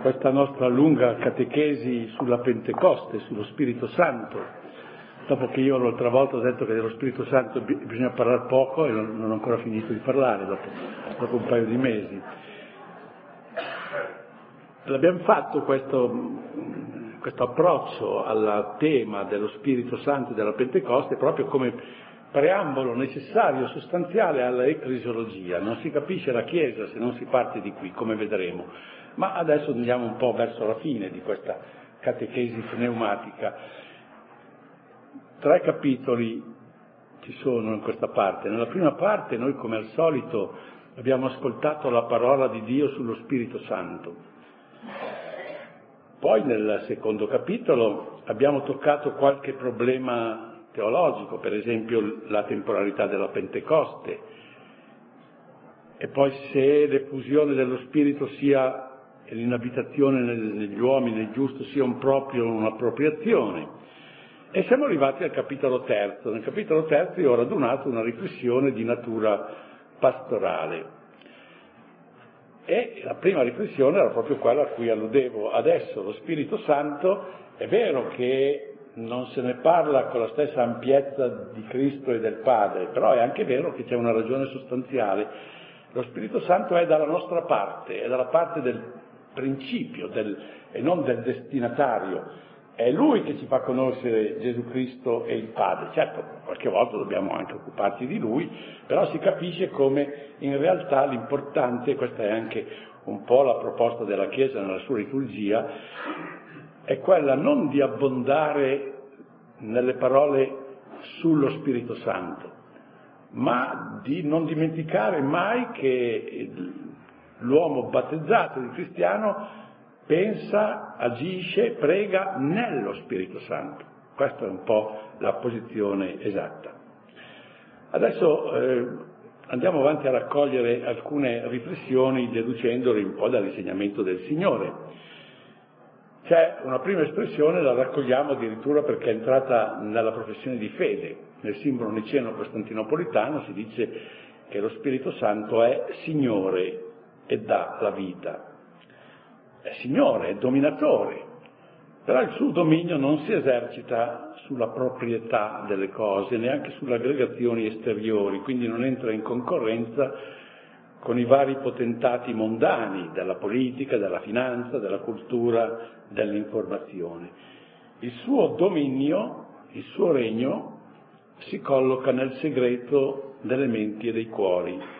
questa nostra lunga catechesi sulla Pentecoste, sullo Spirito Santo, dopo che io l'altra volta ho detto che dello Spirito Santo bisogna parlare poco e non, ho ancora finito di parlare dopo, dopo un paio di mesi. L'abbiamo fatto questo, questo approccio al tema dello Spirito Santo e della Pentecoste proprio come preambolo necessario, sostanziale alla eclesiologia. Non si capisce la Chiesa se non si parte di qui, come vedremo. Ma adesso andiamo un po' verso la fine di questa catechesi pneumatica. Tre capitoli ci sono in questa parte. Nella prima parte noi, come al solito, abbiamo ascoltato la parola di Dio sullo Spirito Santo. Poi nel secondo capitolo abbiamo toccato qualche problema teologico, per esempio la temporalità della Pentecoste, e poi se l'effusione dello Spirito sia l'inabitazione negli uomini, nel giusto, sia un proprio un'appropriazione. E siamo arrivati al capitolo terzo. Nel capitolo terzo io ho radunato una riflessione di natura pastorale. E la prima riflessione era proprio quella a cui alludevo adesso. Lo Spirito Santo è vero che non se ne parla con la stessa ampiezza di Cristo e del Padre, però è anche vero che c'è una ragione sostanziale. Lo Spirito Santo è dalla nostra parte, è dalla parte del principio del, e non del destinatario. È Lui che ci fa conoscere Gesù Cristo e il Padre. Certo, qualche volta dobbiamo anche occuparci di Lui, però si capisce come in realtà l'importante, questa è anche un po' la proposta della Chiesa nella sua liturgia, è quella non di abbondare nelle parole sullo Spirito Santo, ma di non dimenticare mai che l'uomo battezzato, il cristiano, pensa, agisce, prega nello Spirito Santo. Questa è un po' la posizione esatta. Adesso eh, andiamo avanti a raccogliere alcune riflessioni deducendole un po' dall'insegnamento del Signore. C'è una prima espressione, la raccogliamo addirittura perché è entrata nella professione di fede. Nel simbolo niceno costantinopolitano si dice che lo Spirito Santo è Signore e dà la vita. È Signore, è dominatore, però il suo dominio non si esercita sulla proprietà delle cose, neanche sulle aggregazioni esteriori, quindi non entra in concorrenza con i vari potentati mondani della politica, della finanza, della cultura, dell'informazione. Il suo dominio, il suo regno, si colloca nel segreto delle menti e dei cuori,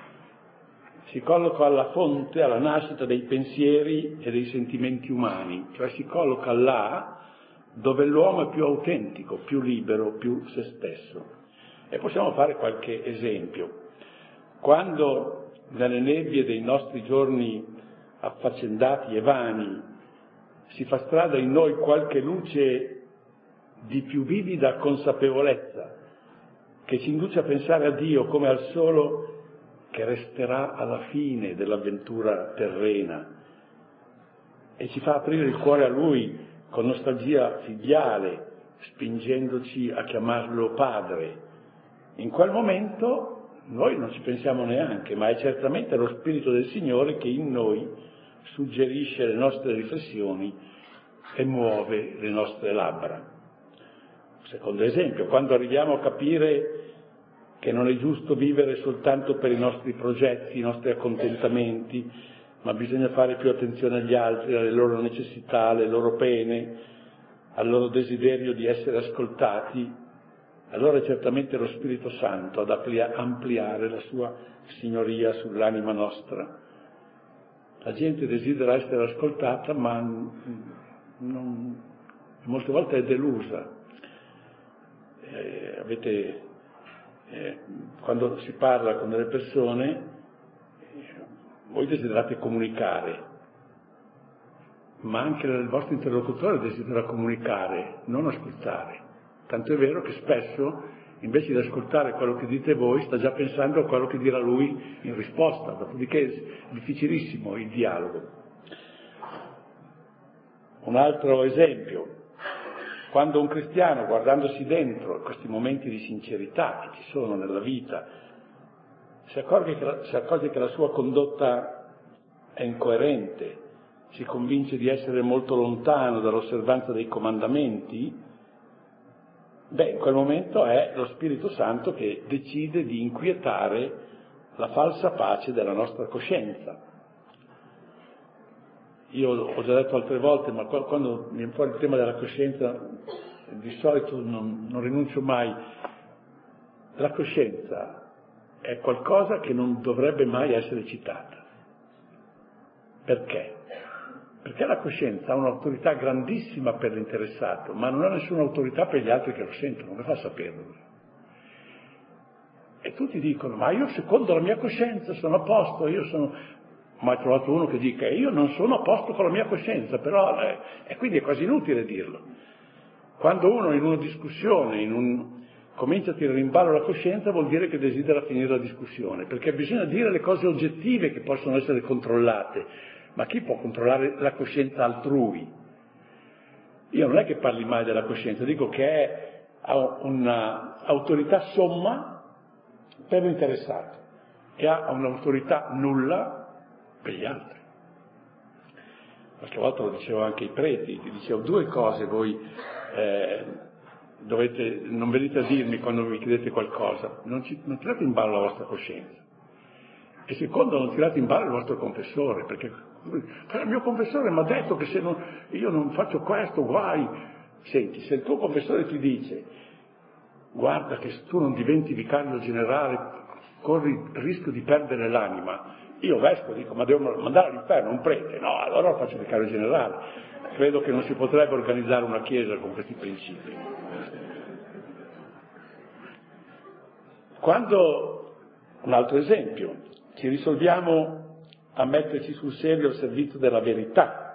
si colloca alla fonte, alla nascita dei pensieri e dei sentimenti umani, cioè si colloca là dove l'uomo è più autentico, più libero, più se stesso. E possiamo fare qualche esempio. Quando nelle nebbie dei nostri giorni affaccendati e vani si fa strada in noi qualche luce di più vivida consapevolezza che ci induce a pensare a Dio come al solo che resterà alla fine dell'avventura terrena e ci fa aprire il cuore a Lui con nostalgia filiale, spingendoci a chiamarlo Padre. In quel momento noi non ci pensiamo neanche, ma è certamente lo Spirito del Signore che in noi suggerisce le nostre riflessioni e muove le nostre labbra. Secondo esempio, quando arriviamo a capire che non è giusto vivere soltanto per i nostri progetti, i nostri accontentamenti, ma bisogna fare più attenzione agli altri, alle loro necessità, alle loro pene, al loro desiderio di essere ascoltati, allora è certamente lo Spirito Santo ad ampliare la sua signoria sull'anima nostra. La gente desidera essere ascoltata, ma non, molte volte è delusa. Eh, avete, eh, quando si parla con delle persone, voi desiderate comunicare, ma anche il vostro interlocutore desidera comunicare, non ascoltare. Tanto è vero che spesso, invece di ascoltare quello che dite voi, sta già pensando a quello che dirà lui in risposta, dopodiché è difficilissimo il dialogo. Un altro esempio, quando un cristiano, guardandosi dentro questi momenti di sincerità che ci sono nella vita, si accorge che la, si accorge che la sua condotta è incoerente, si convince di essere molto lontano dall'osservanza dei comandamenti, beh, in quel momento è lo Spirito Santo che decide di inquietare la falsa pace della nostra coscienza. Io ho già detto altre volte, ma quando viene fuori il tema della coscienza, di solito non, non rinuncio mai. La coscienza è qualcosa che non dovrebbe mai essere citata. Perché? Perché la coscienza ha un'autorità grandissima per l'interessato, ma non ha nessuna autorità per gli altri che lo sentono, come fa a saperlo? E tutti dicono, ma io secondo la mia coscienza sono a posto, io sono mai trovato uno che dica io non sono a posto con la mia coscienza, però, eh, e quindi è quasi inutile dirlo. Quando uno in una discussione in un, comincia a tirare in ballo la coscienza vuol dire che desidera finire la discussione, perché bisogna dire le cose oggettive che possono essere controllate, ma chi può controllare la coscienza altrui? Io non è che parli mai della coscienza, dico che è, ha un'autorità somma per l'interessato e ha un'autorità nulla per gli altri. Qualche volta lo dicevo anche ai preti, ti dicevo due cose voi eh, dovete, non venite a dirmi quando vi chiedete qualcosa, non, ci, non tirate in ballo la vostra coscienza. E secondo, non tirate in ballo il vostro confessore, perché il mio confessore mi ha detto che se non, io non faccio questo, guai. Senti, se il tuo confessore ti dice, guarda che se tu non diventi vicario generale corri il rischio di perdere l'anima, io vescovo dico, ma devo mandare all'inferno un prete? No, allora lo faccio vicario generale. Credo che non si potrebbe organizzare una chiesa con questi principi. Quando, un altro esempio, ci risolviamo a metterci sul serio al servizio della verità,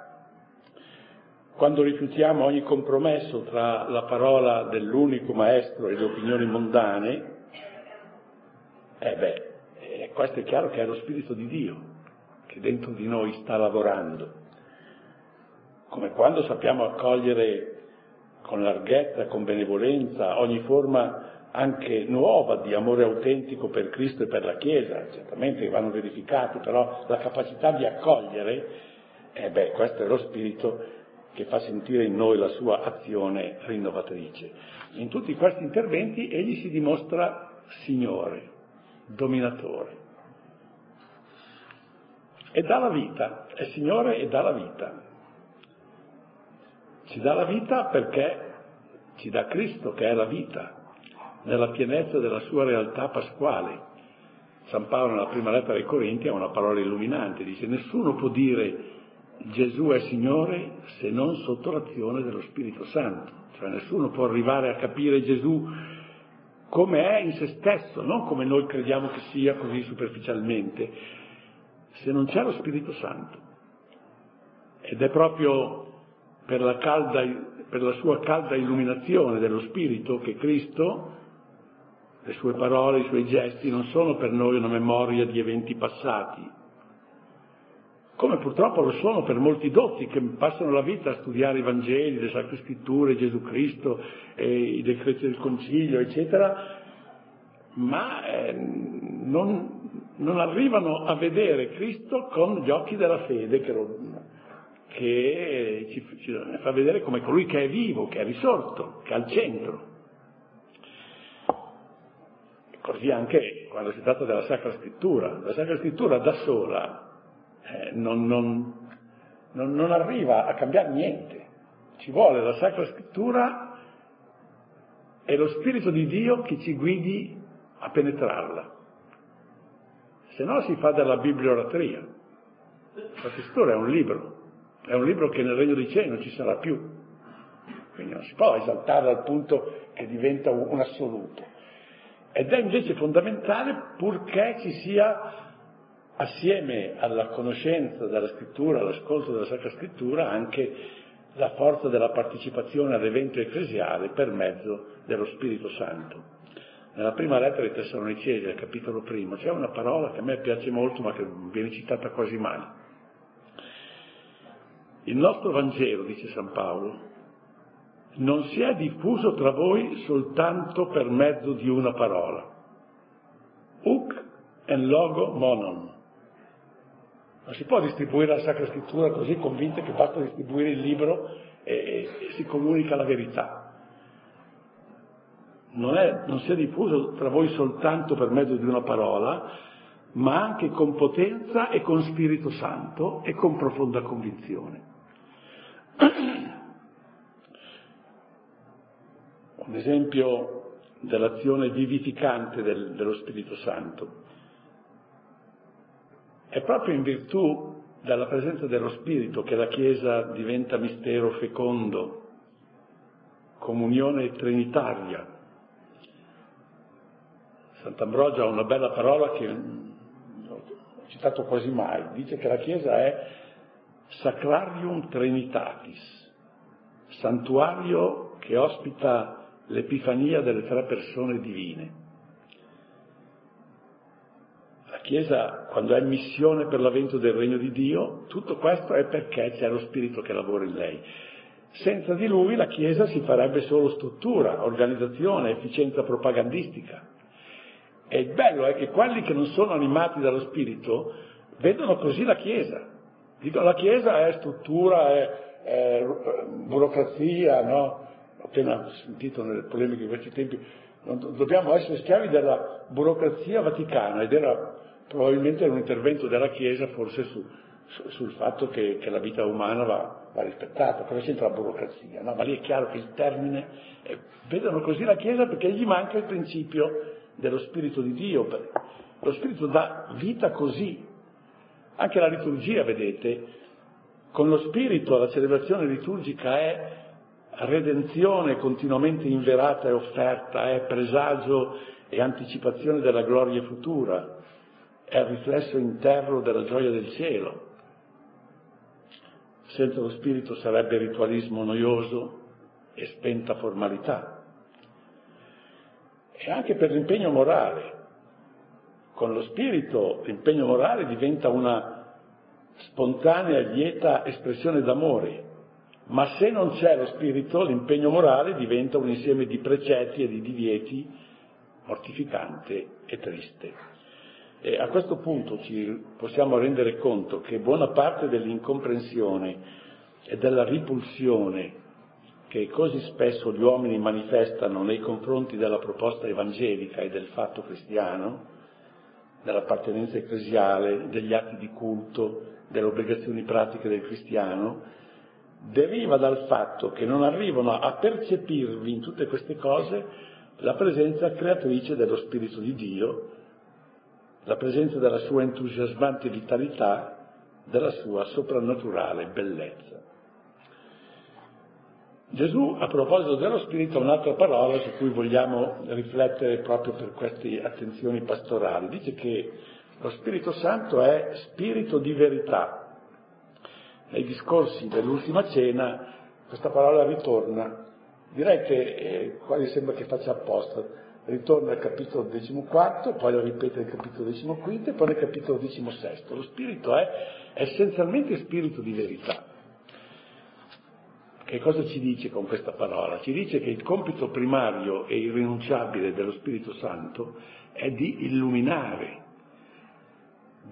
quando rifiutiamo ogni compromesso tra la parola dell'unico maestro e le opinioni mondane, eh beh, questo è chiaro che è lo Spirito di Dio che dentro di noi sta lavorando. Come quando sappiamo accogliere con larghezza, con benevolenza, ogni forma anche nuova di amore autentico per Cristo e per la Chiesa, certamente vanno verificati, però la capacità di accogliere, eh beh, questo è lo Spirito che fa sentire in noi la sua azione rinnovatrice. In tutti questi interventi egli si dimostra Signore, dominatore. E dà la vita, è Signore e dà la vita. Ci dà la vita perché ci dà Cristo che è la vita, nella pienezza della sua realtà pasquale. San Paolo nella prima lettera ai Corinti ha una parola illuminante, dice nessuno può dire Gesù è Signore se non sotto l'azione dello Spirito Santo, cioè nessuno può arrivare a capire Gesù come è in se stesso, non come noi crediamo che sia così superficialmente, se non c'è lo Spirito Santo. Ed è proprio per la, calda, per la sua calda illuminazione dello Spirito che Cristo, le sue parole, i suoi gesti non sono per noi una memoria di eventi passati, come purtroppo lo sono per molti dotti che passano la vita a studiare i Vangeli, le Sacre Scritture, Gesù Cristo, i decreti del Concilio, eccetera, ma eh, non, non, arrivano a vedere Cristo con gli occhi della fede che, lo, che ci, ci, fa vedere come colui che è vivo, che è risorto, che è al centro. Così anche quando si tratta della Sacra Scrittura. La Sacra Scrittura da sola eh, non, non, non, non arriva a cambiare niente. Ci vuole la Sacra Scrittura e lo Spirito di Dio che ci guidi a penetrarla. Se no si fa della bibliolatria. La scrittura è un libro, è un libro che nel regno di cielo non ci sarà più. Quindi non si può esaltare al punto che diventa un assoluto. Ed è invece fondamentale purché ci sia assieme alla conoscenza della scrittura, all'ascolto della Sacra Scrittura, anche la forza della partecipazione all'evento ecclesiale per mezzo dello Spirito Santo. Nella prima lettera ai Tessalonicesi, al capitolo primo, c'è una parola che a me piace molto ma che viene citata quasi mai. Il nostro Vangelo, dice San Paolo, non si è diffuso tra voi soltanto per mezzo di una parola. Uc en logo monon Non si può distribuire la Sacra Scrittura così convinta che basta distribuire il libro e, e si comunica la verità. Non, è, non si è diffuso tra voi soltanto per mezzo di una parola, ma anche con potenza e con Spirito Santo e con profonda convinzione. Un esempio dell'azione vivificante del, dello Spirito Santo è proprio in virtù della presenza dello Spirito che la Chiesa diventa mistero fecondo, comunione trinitaria. Sant'Ambrogio ha una bella parola che ho citato quasi mai, dice che la Chiesa è sacrarium trinitatis, santuario che ospita l'epifania delle tre persone divine. Chiesa, quando è missione per l'avvento del regno di Dio, tutto questo è perché c'è lo Spirito che lavora in lei. Senza di lui la Chiesa si farebbe solo struttura, organizzazione, efficienza propagandistica. E il bello è che quelli che non sono animati dallo Spirito vedono così la Chiesa. Dicono la Chiesa è struttura, è, è burocrazia, no? Ho appena sentito nelle polemiche di questi tempi, dobbiamo essere schiavi della burocrazia vaticana ed era probabilmente un intervento della Chiesa forse su, su, sul fatto che, che, la vita umana va, va, rispettata, cosa c'entra la burocrazia? No? Ma lì è chiaro che il termine, eh, vedono così la Chiesa perché gli manca il principio dello Spirito di Dio, lo Spirito dà vita così. Anche la liturgia, vedete, con lo Spirito la celebrazione liturgica è redenzione continuamente inverata e offerta, è presagio e anticipazione della gloria futura è il riflesso interno della gioia del cielo. Senza lo spirito sarebbe ritualismo noioso e spenta formalità. E anche per l'impegno morale. Con lo spirito l'impegno morale diventa una spontanea, lieta espressione d'amore, ma se non c'è lo spirito l'impegno morale diventa un insieme di precetti e di divieti mortificante e triste. E a questo punto ci possiamo rendere conto che buona parte dell'incomprensione e della ripulsione che così spesso gli uomini manifestano nei confronti della proposta evangelica e del fatto cristiano, dell'appartenenza ecclesiale, degli atti di culto, delle obbligazioni pratiche del cristiano, deriva dal fatto che non arrivano a percepirvi in tutte queste cose la presenza creatrice dello Spirito di Dio la presenza della sua entusiasmante vitalità, della sua soprannaturale bellezza. Gesù, a proposito dello Spirito, ha un'altra parola su cui vogliamo riflettere proprio per queste attenzioni pastorali. Dice che lo Spirito Santo è spirito di verità. Nei discorsi dell'ultima cena questa parola ritorna. Direi che eh, quasi sembra che faccia apposta ritorna al capitolo decimoquarto, poi lo ripete nel capitolo decimoquinto e poi nel capitolo decimosesto. Lo spirito è essenzialmente spirito di verità. Che cosa ci dice con questa parola? Ci dice che il compito primario e irrinunciabile dello Spirito Santo è di illuminare,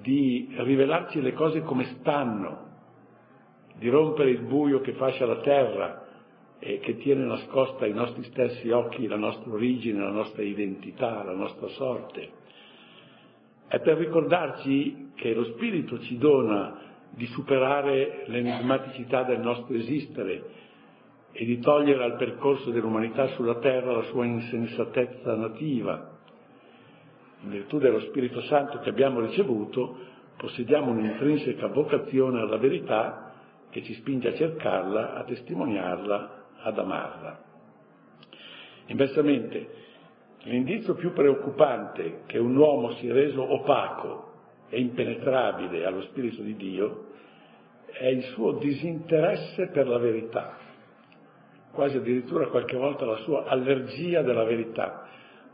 di rivelarci le cose come stanno, di rompere il buio che fascia la terra, e che tiene nascosta ai nostri stessi occhi la nostra origine, la nostra identità, la nostra sorte. È per ricordarci che lo Spirito ci dona di superare l'enigmaticità del nostro esistere e di togliere al percorso dell'umanità sulla terra la sua insensatezza nativa. In virtù dello Spirito Santo che abbiamo ricevuto, possediamo un'intrinseca vocazione alla verità che ci spinge a cercarla, a testimoniarla ad amarla. Inversamente, l'indizio più preoccupante che un uomo si è reso opaco e impenetrabile allo Spirito di Dio è il suo disinteresse per la verità, quasi addirittura qualche volta la sua allergia della verità.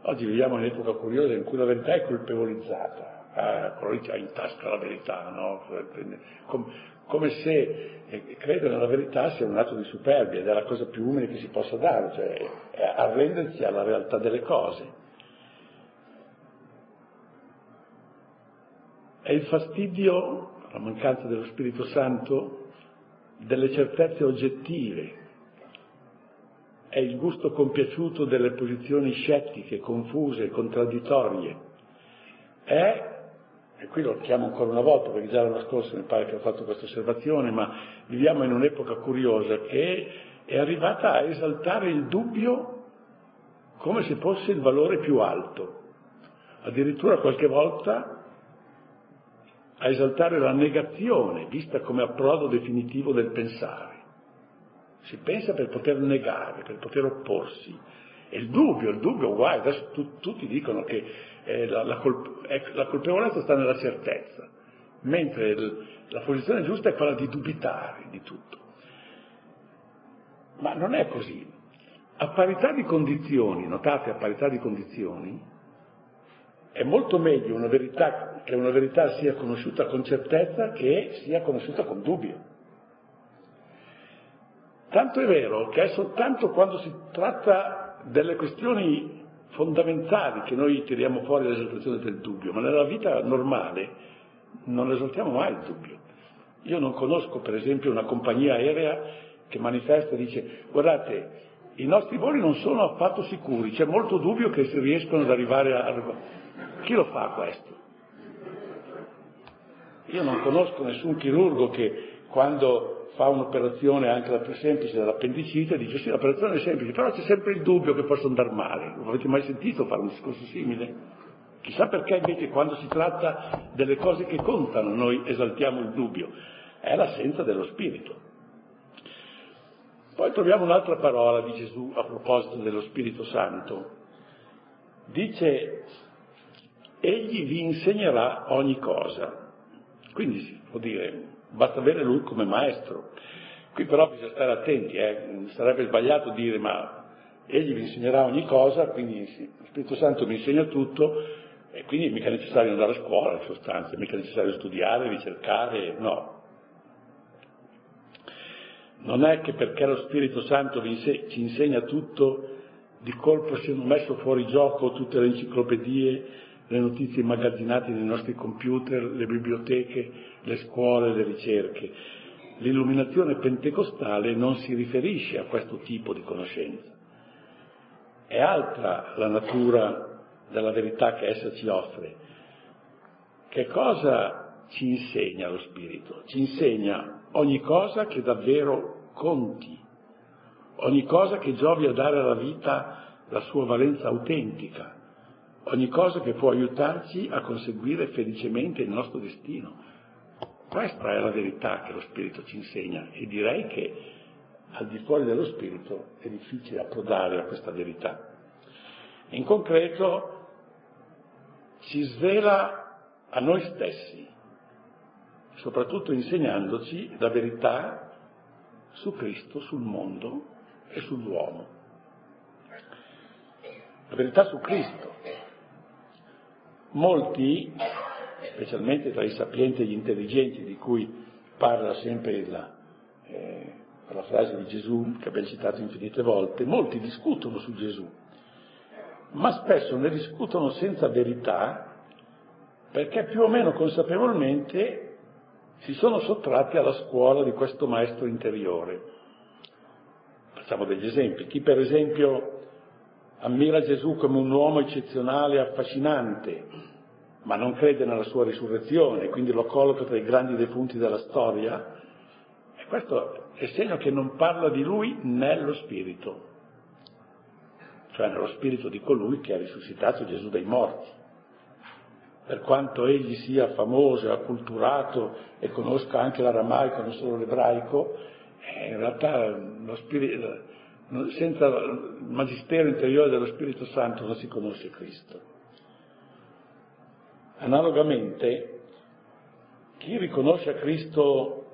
Oggi viviamo in un'epoca curiosa in cui la verità è colpevolizzata. Ah, quello lì ha in tasca la verità, no? come se eh, credere nella verità sia un atto di superbia ed è la cosa più umile che si possa dare, cioè arrendersi alla realtà delle cose. È il fastidio la mancanza dello Spirito Santo delle certezze oggettive, è il gusto compiaciuto delle posizioni scettiche, confuse, contraddittorie, è, e qui lo chiamo ancora una volta perché già l'anno scorso mi pare che ho fatto questa osservazione, ma viviamo in un'epoca curiosa che è arrivata a esaltare il dubbio come se fosse il valore più alto, addirittura qualche volta a esaltare la negazione, vista come approdo definitivo del pensare. Si pensa per poter negare, per poter opporsi. E il dubbio, il dubbio, guai, adesso tu, tutti dicono che eh, la, la, colpe, eh, la, colpevolezza sta nella certezza, mentre il, la posizione giusta è quella di dubitare di tutto. Ma non è così. A parità di condizioni, notate a parità di condizioni, è molto meglio una verità, che una verità sia conosciuta con certezza che sia conosciuta con dubbio. Tanto è vero che è soltanto quando si tratta delle questioni fondamentali che noi tiriamo fuori l'esaltazione del dubbio, ma nella vita normale non esaltiamo mai il dubbio. Io non conosco per esempio una compagnia aerea che manifesta e dice guardate, i nostri voli non sono affatto sicuri, c'è molto dubbio che si riescano ad arrivare a... Chi lo fa questo? Io non conosco nessun chirurgo che quando fa un'operazione anche la più semplice dell'appendicite, dice sì, l'operazione è semplice, però c'è sempre il dubbio che possa andare male. Lo avete mai sentito fare un discorso simile? Chissà perché invece quando si tratta delle cose che contano noi esaltiamo il dubbio. È l'assenza dello spirito. Poi troviamo un'altra parola di Gesù a proposito dello Spirito Santo. Dice, egli vi insegnerà ogni cosa. Quindi si può dire, basta avere lui come maestro. Qui però bisogna stare attenti, eh? sarebbe sbagliato dire ma egli vi insegnerà ogni cosa, quindi lo Spirito Santo mi insegna tutto e quindi è mica necessario andare a scuola in sostanza, è mica necessario studiare, ricercare, no. Non è che perché lo Spirito Santo ci insegna tutto, di colpo siano messo fuori gioco tutte le enciclopedie, le notizie immagazzinate nei nostri computer, le biblioteche, le scuole, le ricerche. L'illuminazione pentecostale non si riferisce a questo tipo di conoscenza. È altra la natura della verità che essa ci offre. Che cosa ci insegna lo Spirito? Ci insegna ogni cosa che davvero conti, ogni cosa che giovi a dare alla vita la sua valenza autentica, ogni cosa che può aiutarci a conseguire felicemente il nostro destino. Questa è la verità che lo Spirito ci insegna e direi che al di fuori dello Spirito è difficile approdare a questa verità. In concreto ci svela a noi stessi, soprattutto insegnandoci la verità su Cristo, sul mondo e sull'uomo. La verità su Cristo, Molti, specialmente tra i sapienti e gli intelligenti di cui parla sempre la, eh, la frase di Gesù che abbiamo citato infinite volte, molti discutono su Gesù, ma spesso ne discutono senza verità perché più o meno consapevolmente si sono sottratti alla scuola di questo maestro interiore. Facciamo degli esempi. Chi per esempio ammira Gesù come un uomo eccezionale e affascinante, ma non crede nella sua risurrezione, quindi lo colloca tra i grandi defunti della storia, e questo è segno che non parla di lui nello spirito, cioè nello spirito di colui che ha risuscitato Gesù dai morti. Per quanto egli sia famoso acculturato e conosca anche l'aramaico, non solo l'ebraico, eh, in realtà lo spirito, senza il magistero interiore dello Spirito Santo non si conosce Cristo. Analogamente, chi riconosce a Cristo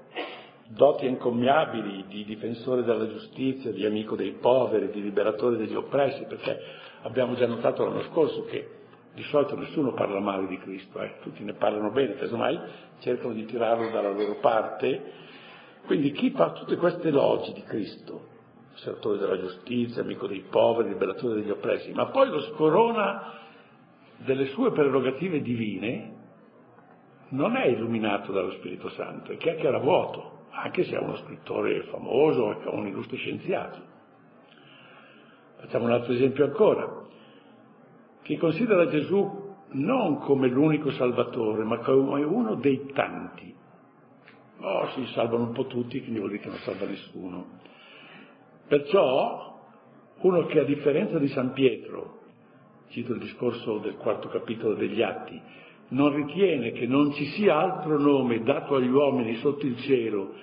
doti incommiabili di difensore della giustizia, di amico dei poveri, di liberatore degli oppressi, perché abbiamo già notato l'anno scorso che di solito nessuno parla male di Cristo, eh? tutti ne parlano bene, casomai cercano di tirarlo dalla loro parte. Quindi chi fa tutte queste elogi di Cristo, servatore della giustizia, amico dei poveri, liberatore degli oppressi, ma poi lo scorona delle sue prerogative divine, non è illuminato dallo Spirito Santo, è che era vuoto, anche se è uno scrittore famoso, è un illustre scienziato. Facciamo un altro esempio ancora. Chi considera Gesù non come l'unico salvatore, ma come uno dei tanti. Oh, si salvano un po' tutti, quindi vuol dire che non salva nessuno. Perciò, uno che a differenza di San Pietro, cito il discorso del quarto capitolo degli Atti, non ritiene che non ci sia altro nome dato agli uomini sotto il cielo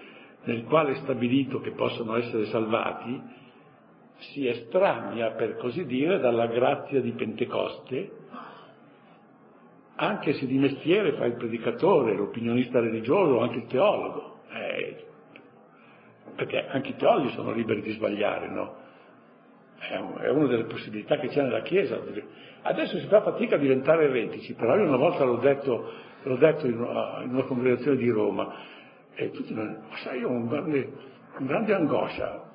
nel quale è stabilito che possano essere salvati, si estranea, per così dire, dalla grazia di Pentecoste, anche se di mestiere fa il predicatore, l'opinionista religioso, anche il teologo. Eh, perché anche i teologi sono liberi di sbagliare, no? È una delle possibilità che c'è nella Chiesa. Adesso si fa fatica a diventare eretici, però io una volta l'ho detto, l'ho detto in, una, in, una, congregazione di Roma e tutti mi hanno sai, io ho un grande, un grande angoscia,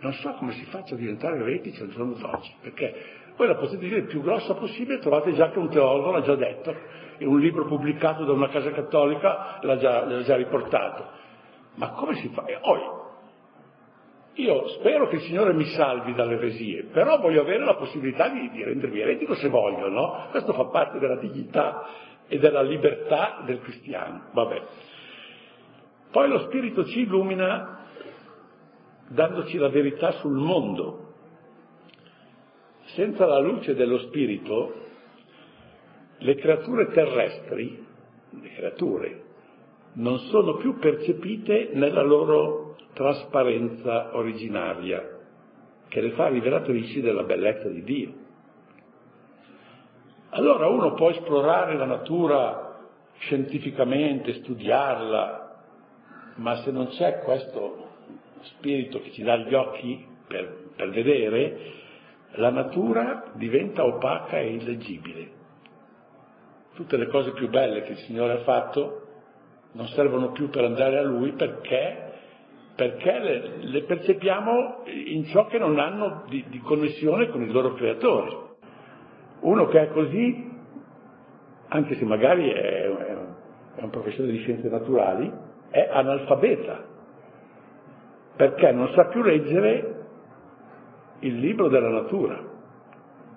non so come si faccia a diventare eretici al giorno d'oggi, perché voi la potete dire più grossa possibile, trovate già che un teologo l'ha già detto, e un libro pubblicato da una casa cattolica l'ha già, l'ha già riportato. Ma come si fa? Oh, io spero che il Signore mi salvi dalle eresie, però voglio avere la possibilità di, di rendermi eretico se voglio, no? Questo fa parte della dignità e della libertà del cristiano. Vabbè. Poi lo Spirito ci illumina dandoci la verità sul mondo. Senza la luce dello Spirito, le creature terrestri, le creature, non sono più percepite nella loro trasparenza originaria che le fa rivelatrici della bellezza di Dio. Allora uno può esplorare la natura scientificamente, studiarla, ma se non c'è questo spirito che ci dà gli occhi per, per vedere, la natura diventa opaca e illeggibile. Tutte le cose più belle che il Signore ha fatto non servono più per andare a Lui perché perché le, le, percepiamo in ciò che non hanno di, di, connessione con il loro creatore. Uno che è così, anche se magari è, è un professore di scienze naturali, è analfabeta, perché non sa più leggere il libro della natura.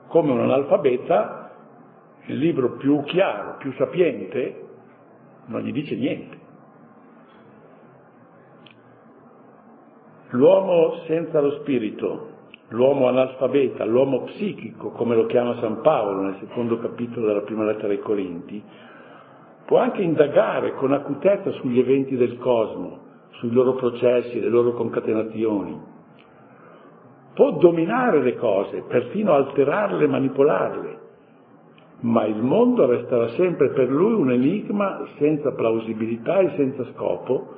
Come un analfabeta, il libro più chiaro, più sapiente, non gli dice niente. L'uomo senza lo spirito, l'uomo analfabeta, l'uomo psichico, come lo chiama San Paolo nel secondo capitolo della prima lettera ai Corinti, può anche indagare con acutezza sugli eventi del cosmo, sui loro processi, le loro concatenazioni. Può dominare le cose, perfino alterarle manipolarle, ma il mondo resterà sempre per lui un enigma senza plausibilità e senza scopo,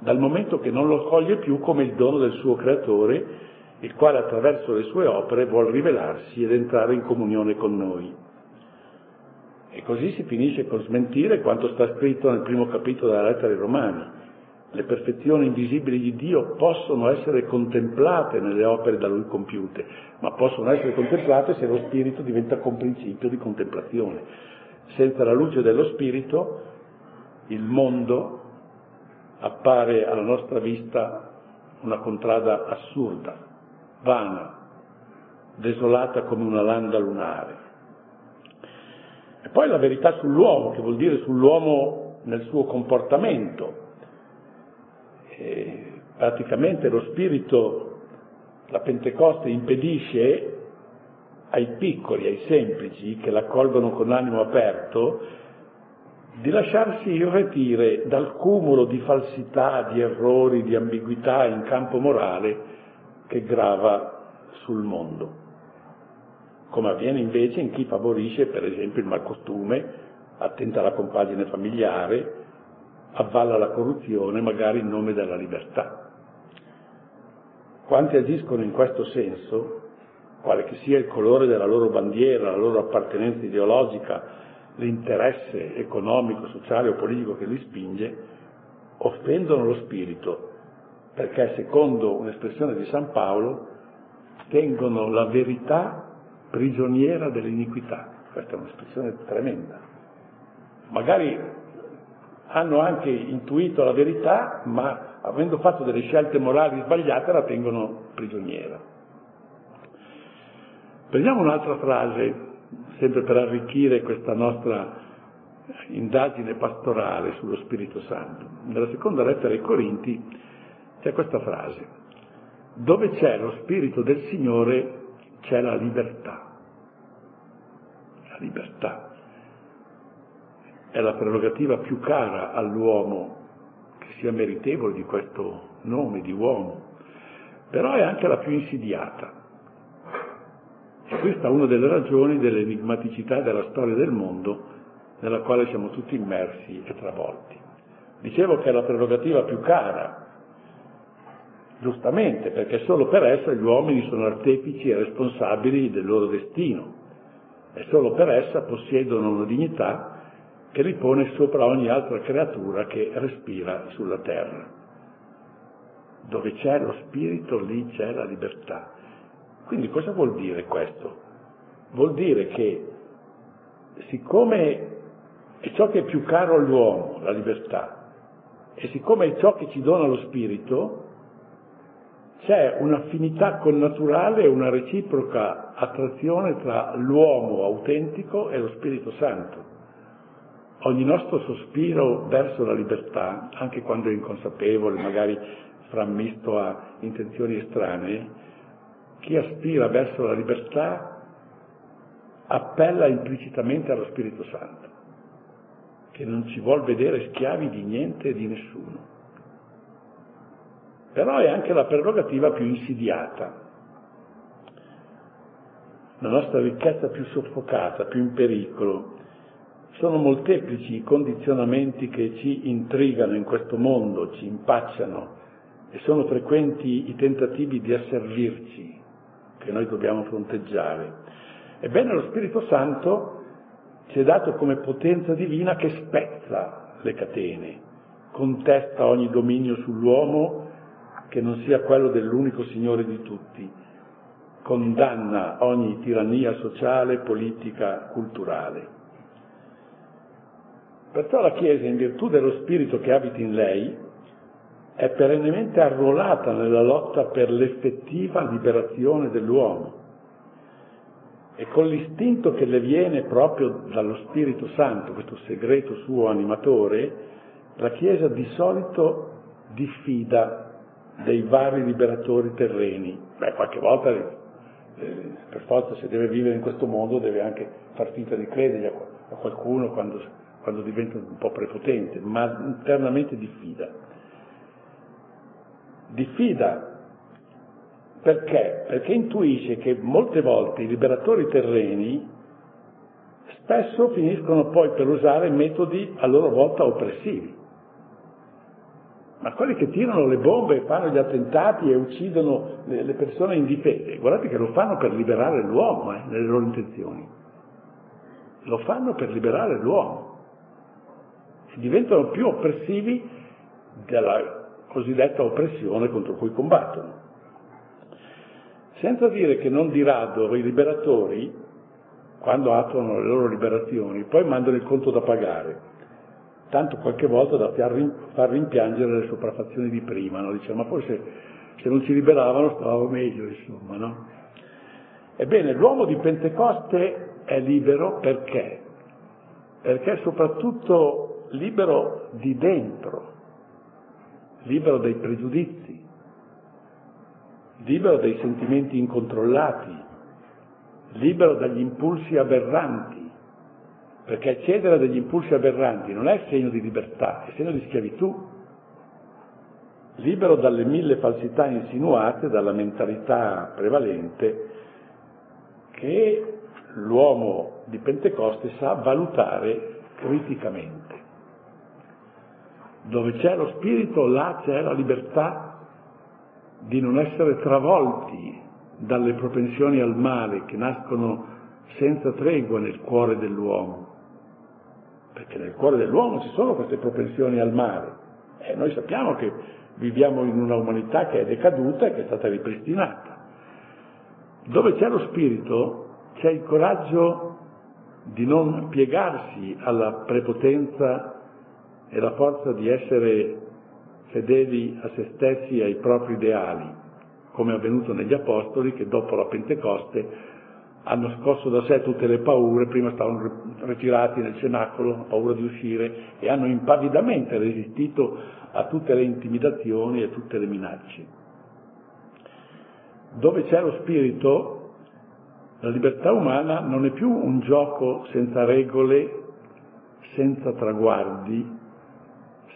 dal momento che non lo coglie più come il dono del suo creatore, il quale attraverso le sue opere vuol rivelarsi ed entrare in comunione con noi. E così si finisce con smentire quanto sta scritto nel primo capitolo della lettera ai Romani. Le perfezioni invisibili di Dio possono essere contemplate nelle opere da Lui compiute, ma possono essere contemplate se lo Spirito diventa comprinzipio di contemplazione. Senza la luce dello Spirito il mondo appare alla nostra vista una contrada assurda, vana, desolata come una landa lunare. E poi la verità sull'uomo, che vuol dire sull'uomo nel suo comportamento. Praticamente lo spirito, la Pentecoste impedisce ai piccoli, ai semplici, che l'accolgono con animo aperto, di lasciarsi irretire dal cumulo di falsità, di errori, di ambiguità in campo morale che grava sul mondo. Come avviene invece in chi favorisce per esempio il malcostume, attenta alla compagine familiare, avvalla la corruzione magari in nome della libertà. Quanti agiscono in questo senso, quale che sia il colore della loro bandiera, la loro appartenenza ideologica, l'interesse economico, sociale o politico che li spinge, offendono lo spirito, perché secondo un'espressione di San Paolo tengono la verità prigioniera dell'iniquità. Questa è un'espressione tremenda. Magari hanno anche intuito la verità, ma avendo fatto delle scelte morali sbagliate la tengono prigioniera. Prendiamo un'altra frase, sempre per arricchire questa nostra indagine pastorale sullo Spirito Santo. Nella seconda lettera ai Corinti c'è questa frase, dove c'è lo Spirito del Signore c'è la libertà. La libertà è la prerogativa più cara all'uomo che sia meritevole di questo nome di uomo, però è anche la più insidiata. E questa è una delle ragioni dell'enigmaticità della storia del mondo nella quale siamo tutti immersi e travolti. Dicevo che è la prerogativa più cara, giustamente, perché solo per essa gli uomini sono artefici e responsabili del loro destino e solo per essa possiedono una dignità che li pone sopra ogni altra creatura che respira sulla terra. Dove c'è lo spirito, lì c'è la libertà. Quindi cosa vuol dire questo? Vuol dire che siccome è ciò che è più caro all'uomo, la libertà, e siccome è ciò che ci dona lo spirito, c'è un'affinità connaturale e una reciproca attrazione tra l'uomo autentico e lo Spirito Santo. Ogni nostro sospiro verso la libertà, anche quando è inconsapevole, magari frammisto a intenzioni estranee, chi aspira verso la libertà appella implicitamente allo Spirito Santo che non ci vuol vedere schiavi di niente e di nessuno. Però è anche la prerogativa più insidiata, la nostra ricchezza più soffocata, più in pericolo. Sono molteplici i condizionamenti che ci intrigano in questo mondo, ci impacciano e sono frequenti i tentativi di asservirci che noi dobbiamo fronteggiare. Ebbene lo Spirito Santo ci è dato come potenza divina che spezza le catene, contesta ogni dominio sull'uomo che non sia quello dell'unico Signore di tutti, condanna ogni tirannia sociale, politica, culturale. Perciò la Chiesa, in virtù dello Spirito che abita in lei, è perennemente arruolata nella lotta per l'effettiva liberazione dell'uomo e con l'istinto che le viene proprio dallo Spirito Santo, questo segreto suo animatore, la Chiesa di solito diffida dei vari liberatori terreni. Beh, qualche volta, eh, per forza, se deve vivere in questo mondo, deve anche far finta di credere a qualcuno quando, quando diventa un po' prepotente, ma internamente diffida. Diffida perché? Perché intuisce che molte volte i liberatori terreni spesso finiscono poi per usare metodi a loro volta oppressivi. Ma quelli che tirano le bombe, fanno gli attentati e uccidono le, le persone indifese, guardate che lo fanno per liberare l'uomo, eh, nelle loro intenzioni. Lo fanno per liberare l'uomo. Diventano più oppressivi della cosiddetta oppressione contro cui combattono. Senza dire che non di rado i liberatori, quando attuano le loro liberazioni, poi mandano il conto da pagare, tanto qualche volta da far rimpiangere le sopraffazioni di prima, no? Dice, ma forse se non ci liberavano stavamo meglio, insomma, no? Ebbene, l'uomo di Pentecoste è libero perché? Perché soprattutto libero di dentro, libero dai pregiudizi, libero dai sentimenti incontrollati, libero dagli impulsi aberranti, perché cedere dagli impulsi aberranti non è segno di libertà, è segno di schiavitù, libero dalle mille falsità insinuate dalla mentalità prevalente che l'uomo di Pentecoste sa valutare criticamente. Dove c'è lo spirito, là c'è la libertà di non essere travolti dalle propensioni al male che nascono senza tregua nel cuore dell'uomo. Perché nel cuore dell'uomo ci sono queste propensioni al male. E noi sappiamo che viviamo in una umanità che è decaduta e che è stata ripristinata. Dove c'è lo spirito c'è il coraggio di non piegarsi alla prepotenza e la forza di essere fedeli a se stessi e ai propri ideali, come è avvenuto negli Apostoli che dopo la Pentecoste hanno scosso da sé tutte le paure, prima stavano ritirati nel cenacolo, paura di uscire, e hanno impavidamente resistito a tutte le intimidazioni e a tutte le minacce. Dove c'è lo spirito, la libertà umana non è più un gioco senza regole, senza traguardi,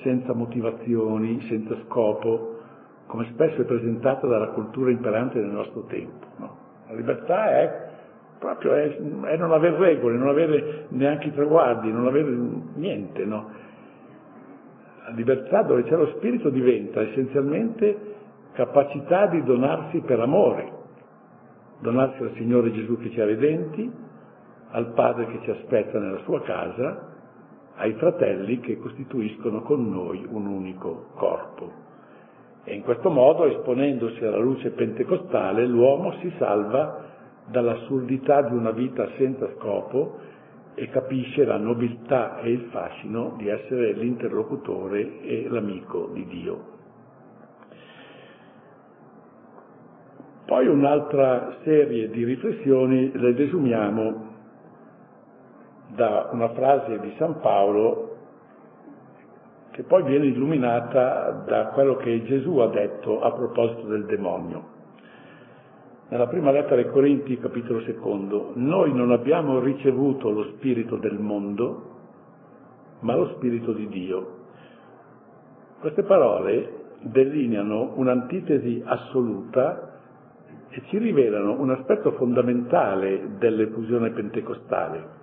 senza motivazioni, senza scopo, come spesso è presentata dalla cultura imperante del nostro tempo. No? La libertà è proprio è, è, non avere regole, non avere neanche i traguardi, non avere niente. No? La libertà dove c'è lo spirito diventa essenzialmente capacità di donarsi per amore, donarsi al Signore Gesù che ci ha redenti, al Padre che ci aspetta nella sua casa, ai fratelli che costituiscono con noi un unico corpo. E in questo modo, esponendosi alla luce pentecostale, l'uomo si salva dall'assurdità di una vita senza scopo e capisce la nobiltà e il fascino di essere l'interlocutore e l'amico di Dio. Poi un'altra serie di riflessioni le desumiamo da una frase di San Paolo che poi viene illuminata da quello che Gesù ha detto a proposito del demonio. Nella prima lettera ai Corinti, capitolo secondo, noi non abbiamo ricevuto lo spirito del mondo, ma lo spirito di Dio. Queste parole delineano un'antitesi assoluta e ci rivelano un aspetto fondamentale dell'effusione pentecostale.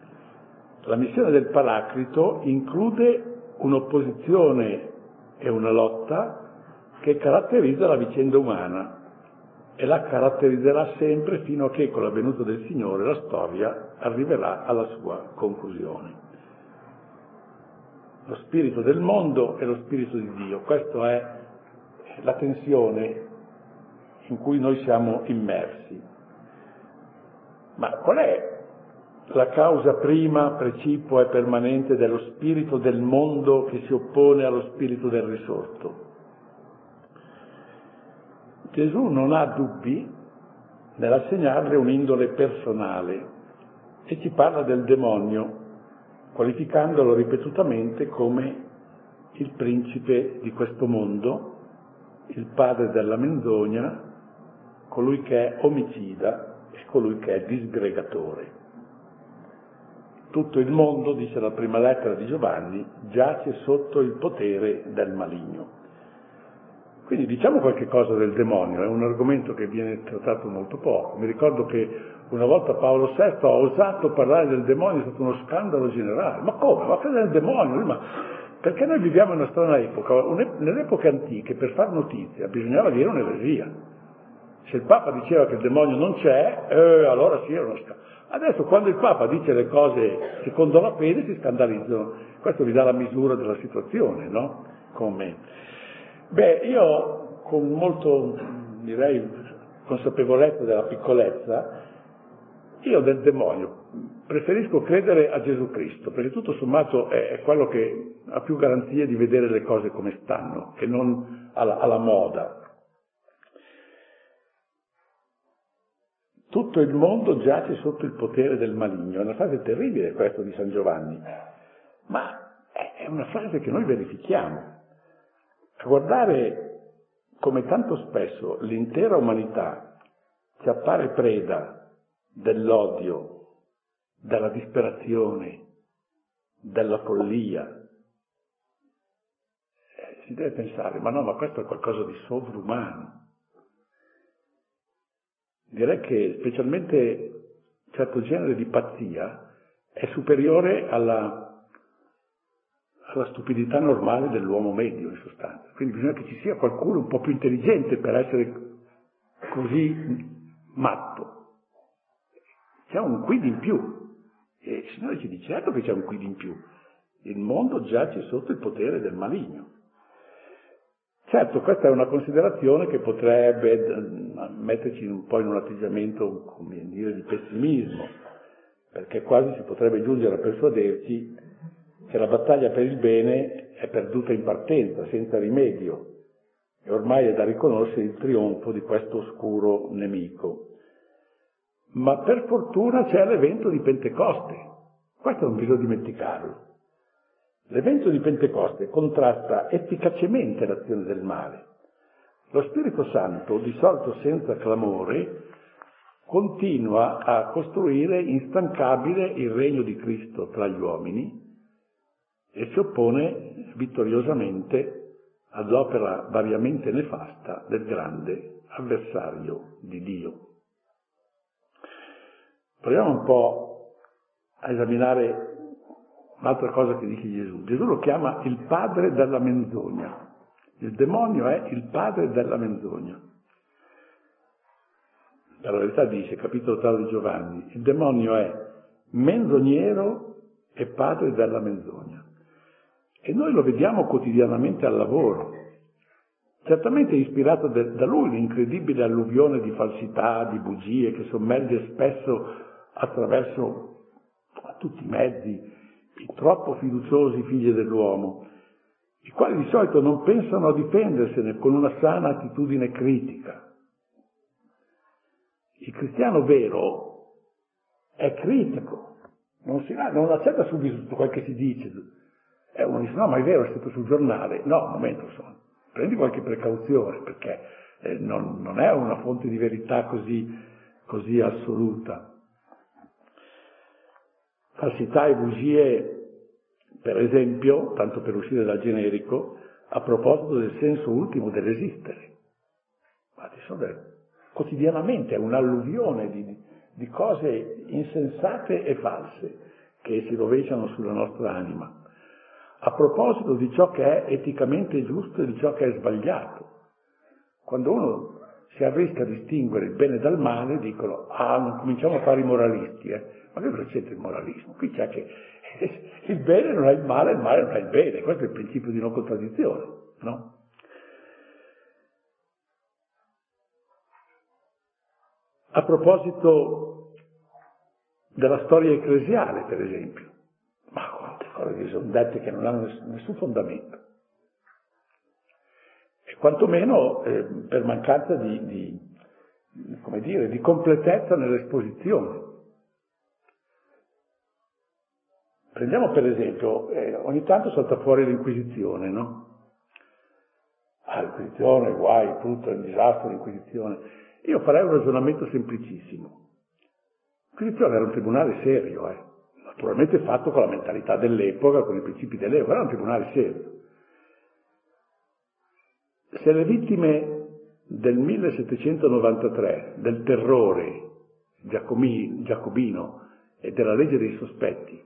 La missione del Paraclito include un'opposizione e una lotta che caratterizza la vicenda umana e la caratterizzerà sempre fino a che con la venuta del Signore la storia arriverà alla sua conclusione. Lo spirito del mondo e lo spirito di Dio, questa è la tensione in cui noi siamo immersi. Ma qual è la causa prima, precipua e permanente dello spirito del mondo che si oppone allo spirito del risorto. Gesù non ha dubbi nell'assegnarle un'indole personale e ci parla del demonio, qualificandolo ripetutamente come il principe di questo mondo, il padre della menzogna, colui che è omicida e colui che è disgregatore. Tutto il mondo, dice la prima lettera di Giovanni, giace sotto il potere del maligno. Quindi diciamo qualche cosa del demonio, è un argomento che viene trattato molto poco. Mi ricordo che una volta Paolo VI ha osato parlare del demonio, è stato uno scandalo generale. Ma come? Ma che del demonio? Ma perché noi viviamo in una strana epoca. Nelle epoche antiche per far notizia bisognava dire un'eresia. Se il Papa diceva che il demonio non c'è, eh, allora sì era uno scandalo. Adesso quando il Papa dice le cose secondo la fede si scandalizzano. Questo vi dà la misura della situazione, no? Come? Beh, io con molto, direi, consapevolezza della piccolezza, io del demonio preferisco credere a Gesù Cristo, perché tutto sommato è, quello che ha più garanzie di vedere le cose come stanno, che non alla, alla moda. Tutto il mondo giace sotto il potere del maligno. È una frase terribile questa di San Giovanni, ma è una frase che noi verifichiamo. A guardare come tanto spesso l'intera umanità ci appare preda dell'odio, della disperazione, della follia, eh, si deve pensare, ma no, ma questo è qualcosa di sovrumano. Direi che specialmente certo genere di pazzia è superiore alla, alla stupidità normale dell'uomo medio in sostanza. Quindi bisogna che ci sia qualcuno un po' più intelligente per essere così matto. C'è un quid in più. E il Signore ci dice, certo che c'è un quid in più. Il mondo giace sotto il potere del maligno. Certo, questa è una considerazione che potrebbe eh, metterci un po' in un atteggiamento, come dire, di pessimismo, perché quasi si potrebbe giungere a persuaderci che la battaglia per il bene è perduta in partenza, senza rimedio, e ormai è da riconoscere il trionfo di questo oscuro nemico. Ma per fortuna c'è l'evento di Pentecoste, questo non bisogna dimenticarlo. L'evento di Pentecoste contrasta efficacemente l'azione del male. Lo Spirito Santo, di solito senza clamore, continua a costruire instancabile il regno di Cristo tra gli uomini e si oppone vittoriosamente all'opera variamente nefasta del grande avversario di Dio. Proviamo un po' a esaminare un'altra cosa che dice Gesù. Gesù lo chiama il padre della menzogna. Il demonio è il padre della menzogna. La verità dice, capitolo 3 di Giovanni, il demonio è menzognero e padre della menzogna. E noi lo vediamo quotidianamente al lavoro. Certamente è ispirato da lui l'incredibile alluvione di falsità, di bugie che sommerge spesso attraverso tutti i mezzi troppo fiduciosi figli dell'uomo, i quali di solito non pensano a difendersene con una sana attitudine critica. Il cristiano vero è critico, non, si, non accetta subito tutto quel che si dice. E uno dice, no, ma è vero, è stato sul giornale. No, un momento, sono. prendi qualche precauzione, perché eh, non, non, è una fonte di verità così, così assoluta. Falsità e bugie, per esempio, tanto per uscire dal generico, a proposito del senso ultimo dell'esistere. Ma ci sono quotidianamente è un'alluvione di, di cose insensate e false che si rovesciano sulla nostra anima. A proposito di ciò che è eticamente giusto e di ciò che è sbagliato. Quando uno si arrisca a distinguere il bene dal male, dicono, ah, non cominciamo a fare i moralisti, eh. Ma che cosa il moralismo? Qui c'è che il bene non è il male, il male non è il bene. Questo è il principio di non contraddizione, no? A proposito della storia ecclesiale, per esempio, ma quante cose sono dette che non hanno nessun fondamento. Quantomeno eh, per mancanza di, di, come dire, di completezza nell'esposizione. Prendiamo per esempio, eh, ogni tanto salta fuori l'Inquisizione, no? Ah, l'Inquisizione, guai, tutto il disastro dell'Inquisizione. Io farei un ragionamento semplicissimo. L'inquisizione era un tribunale serio, eh. naturalmente fatto con la mentalità dell'epoca, con i principi dell'epoca, era un tribunale serio. Se le vittime del 1793, del terrore giacobino e della legge dei sospetti,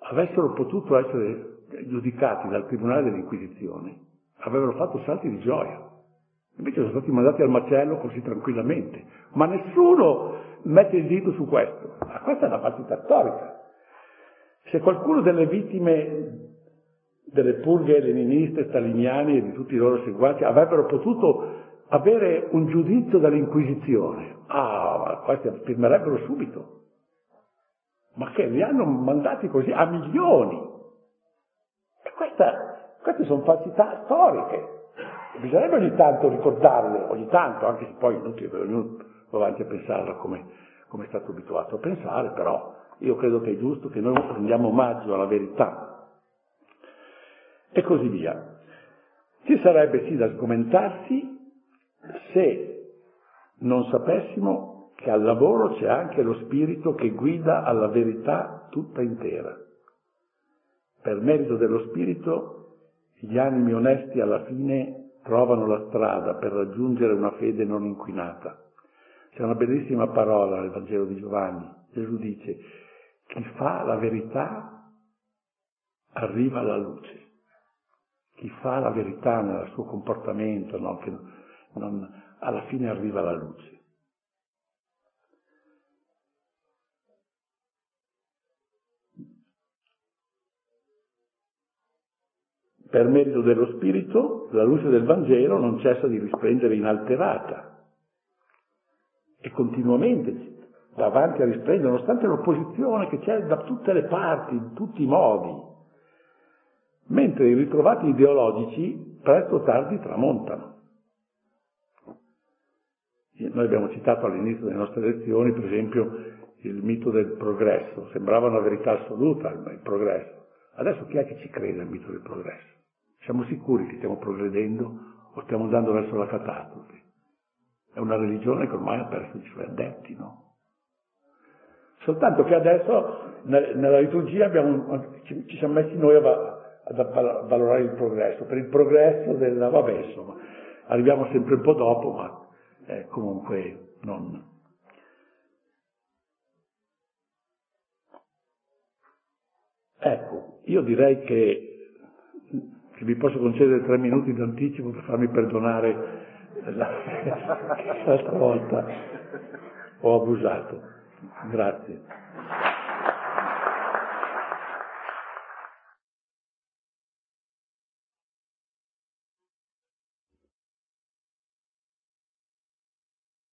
avessero potuto essere giudicati dal Tribunale dell'Inquisizione, avrebbero fatto salti di gioia. Invece sono stati mandati al macello così tranquillamente. Ma nessuno mette il dito su questo. Ma questa è una partita storica. Se qualcuno delle vittime delle purghe leniniste, staliniane e di tutti i loro seguaci avrebbero potuto avere un giudizio dall'Inquisizione, ah, ma questi firmerebbero subito. Ma che li hanno mandati così a milioni. E questa, queste sono falsità storiche bisognerebbe ogni tanto ricordarle, ogni tanto, anche se poi non che ognuno va avanti a pensarla come, come è stato abituato a pensare, però io credo che è giusto che noi rendiamo omaggio alla verità. E così via. Ci sarebbe sì da sgomentarsi se non sapessimo che al lavoro c'è anche lo spirito che guida alla verità tutta intera. Per merito dello spirito gli animi onesti alla fine trovano la strada per raggiungere una fede non inquinata. C'è una bellissima parola nel Vangelo di Giovanni. Gesù dice, chi fa la verità arriva alla luce. Chi fa la verità nel suo comportamento, no? che non, alla fine arriva alla luce. Per merito dello Spirito, la luce del Vangelo non cessa di risplendere inalterata e continuamente va avanti a risplendere, nonostante l'opposizione che c'è da tutte le parti, in tutti i modi. Mentre i ritrovati ideologici presto o tardi tramontano. Noi abbiamo citato all'inizio delle nostre lezioni, per esempio, il mito del progresso, sembrava una verità assoluta il progresso. Adesso chi è che ci crede al mito del progresso? Siamo sicuri che stiamo progredendo o stiamo andando verso la catastrofe? È una religione che ormai ha perso i suoi addetti, no? Soltanto che adesso nella liturgia abbiamo, ci, siamo messi noi a, a, valorare il progresso, per il progresso della, vabbè insomma, arriviamo sempre un po' dopo, ma eh, comunque non, Ecco, io direi che, che vi posso concedere tre minuti d'anticipo per farmi perdonare la, l'altra volta ho abusato. Grazie.